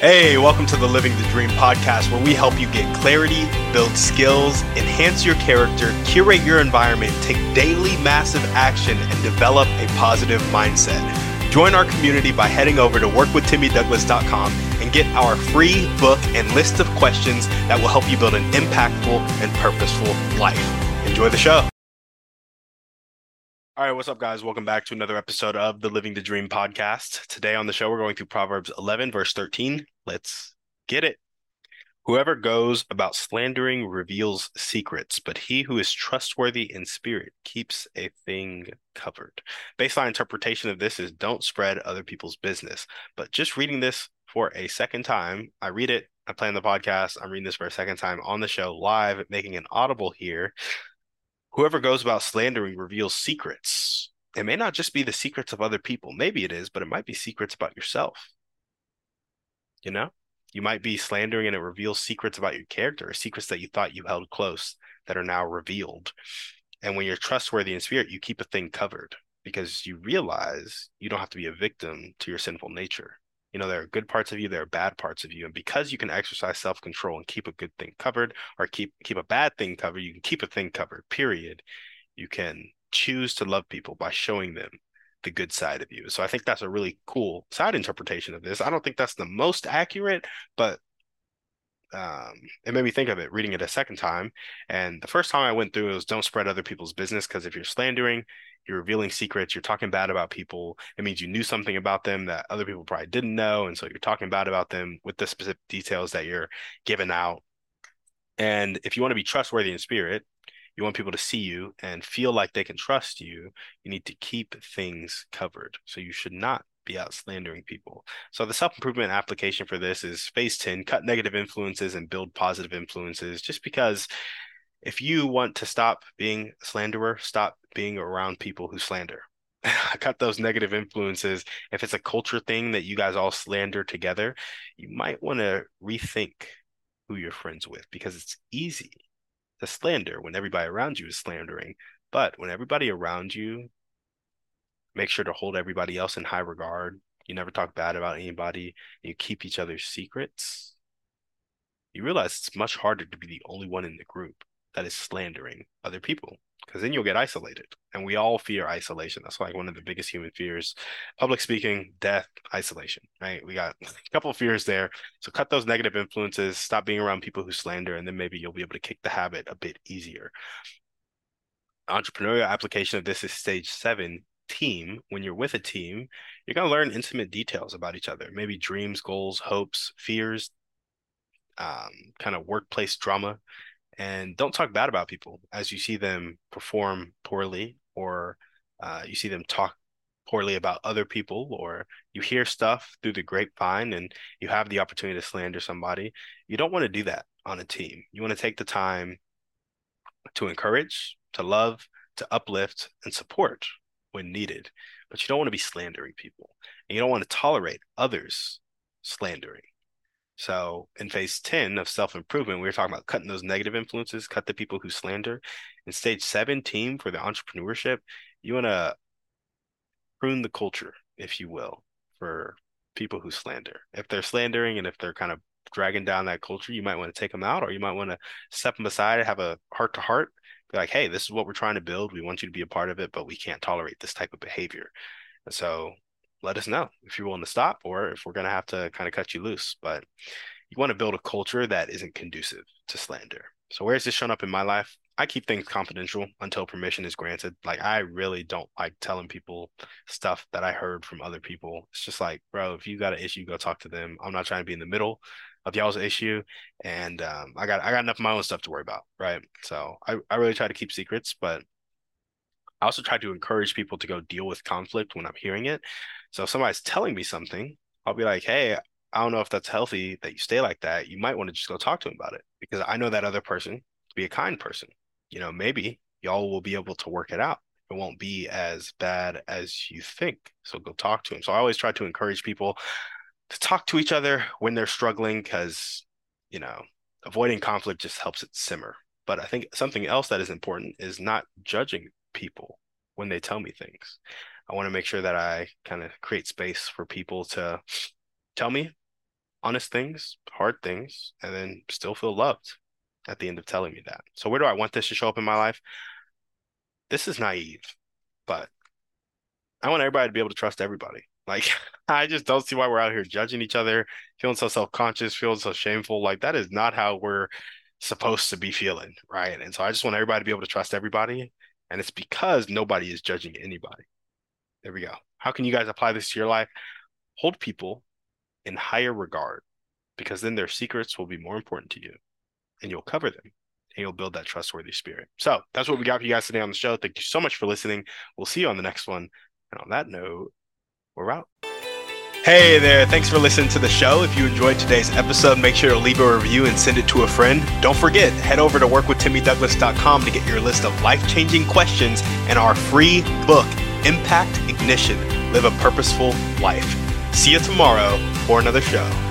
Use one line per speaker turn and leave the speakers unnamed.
Hey, welcome to the Living the Dream podcast, where we help you get clarity, build skills, enhance your character, curate your environment, take daily massive action, and develop a positive mindset. Join our community by heading over to workwithtimmydouglas.com and get our free book and list of questions that will help you build an impactful and purposeful life. Enjoy the show. All right, what's up, guys? Welcome back to another episode of the Living the Dream podcast. Today on the show, we're going through Proverbs 11, verse 13. Let's get it. Whoever goes about slandering reveals secrets, but he who is trustworthy in spirit keeps a thing covered. Baseline interpretation of this is don't spread other people's business. But just reading this for a second time, I read it, I play on the podcast, I'm reading this for a second time on the show live, making an audible here. Whoever goes about slandering reveals secrets. It may not just be the secrets of other people. Maybe it is, but it might be secrets about yourself. You know, you might be slandering and it reveals secrets about your character, or secrets that you thought you held close that are now revealed. And when you're trustworthy in spirit, you keep a thing covered because you realize you don't have to be a victim to your sinful nature. You know, there are good parts of you, there are bad parts of you. And because you can exercise self-control and keep a good thing covered or keep keep a bad thing covered, you can keep a thing covered, period. You can choose to love people by showing them the good side of you. So I think that's a really cool side interpretation of this. I don't think that's the most accurate, but um, it made me think of it reading it a second time. And the first time I went through it was don't spread other people's business because if you're slandering, you're revealing secrets, you're talking bad about people. It means you knew something about them that other people probably didn't know. And so you're talking bad about them with the specific details that you're giving out. And if you want to be trustworthy in spirit, you want people to see you and feel like they can trust you, you need to keep things covered. So you should not be out slandering people. So the self-improvement application for this is phase 10, cut negative influences and build positive influences just because if you want to stop being a slanderer, stop being around people who slander. cut those negative influences. If it's a culture thing that you guys all slander together, you might want to rethink who you're friends with because it's easy to slander when everybody around you is slandering. But when everybody around you make sure to hold everybody else in high regard, you never talk bad about anybody, you keep each other's secrets, you realize it's much harder to be the only one in the group that is slandering other people because then you'll get isolated. And we all fear isolation. That's like one of the biggest human fears. Public speaking death isolation right? We got a couple of fears there. So cut those negative influences. Stop being around people who slander and then maybe you'll be able to kick the habit a bit easier. Entrepreneurial application of this is stage seven team. When you're with a team you're going to learn intimate details about each other. Maybe dreams goals hopes fears um, kind of workplace drama and don't talk bad about people as you see them perform poorly or uh, you see them talk poorly about other people or you hear stuff through the grapevine and you have the opportunity to slander somebody you don't want to do that on a team. You want to take the time to encourage to love to uplift and support when needed. But you don't want to be slandering people and you don't want to tolerate others slandering so in phase 10 of self-improvement, we were talking about cutting those negative influences, cut the people who slander. In stage seven, team for the entrepreneurship, you want to prune the culture, if you will, for people who slander. If they're slandering and if they're kind of dragging down that culture, you might want to take them out or you might want to step them aside, have a heart to heart, be like, hey, this is what we're trying to build. We want you to be a part of it, but we can't tolerate this type of behavior. And so let us know if you're willing to stop or if we're going to have to kind of cut you loose. But you want to build a culture that isn't conducive to slander. So, where has this shown up in my life? I keep things confidential until permission is granted. Like, I really don't like telling people stuff that I heard from other people. It's just like, bro, if you got an issue, go talk to them. I'm not trying to be in the middle of y'all's issue, and um, I got I got enough of my own stuff to worry about, right? So, I I really try to keep secrets, but I also try to encourage people to go deal with conflict when I'm hearing it. So if somebody's telling me something, I'll be like, hey, I don't know if that's healthy that you stay like that. You might want to just go talk to him about it because I know that other person to be a kind person. You know, maybe y'all will be able to work it out. It won't be as bad as you think. So go talk to him. So I always try to encourage people to talk to each other when they're struggling because, you know, avoiding conflict just helps it simmer. But I think something else that is important is not judging people when they tell me things. I want to make sure that I kind of create space for people to tell me honest things, hard things, and then still feel loved at the end of telling me that. So, where do I want this to show up in my life? This is naive, but I want everybody to be able to trust everybody. Like, I just don't see why we're out here judging each other, feeling so self conscious, feeling so shameful. Like, that is not how we're supposed to be feeling, right? And so, I just want everybody to be able to trust everybody. And it's because nobody is judging anybody. There we go. How can you guys apply this to your life? Hold people in higher regard because then their secrets will be more important to you and you'll cover them and you'll build that trustworthy spirit. So that's what we got for you guys today on the show. Thank you so much for listening. We'll see you on the next one. And on that note, we're out. Hey there, thanks for listening to the show. If you enjoyed today's episode, make sure to leave a review and send it to a friend. Don't forget, head over to workwithtimmydouglas.com to get your list of life changing questions and our free book, Impact Ignition Live a Purposeful Life. See you tomorrow for another show.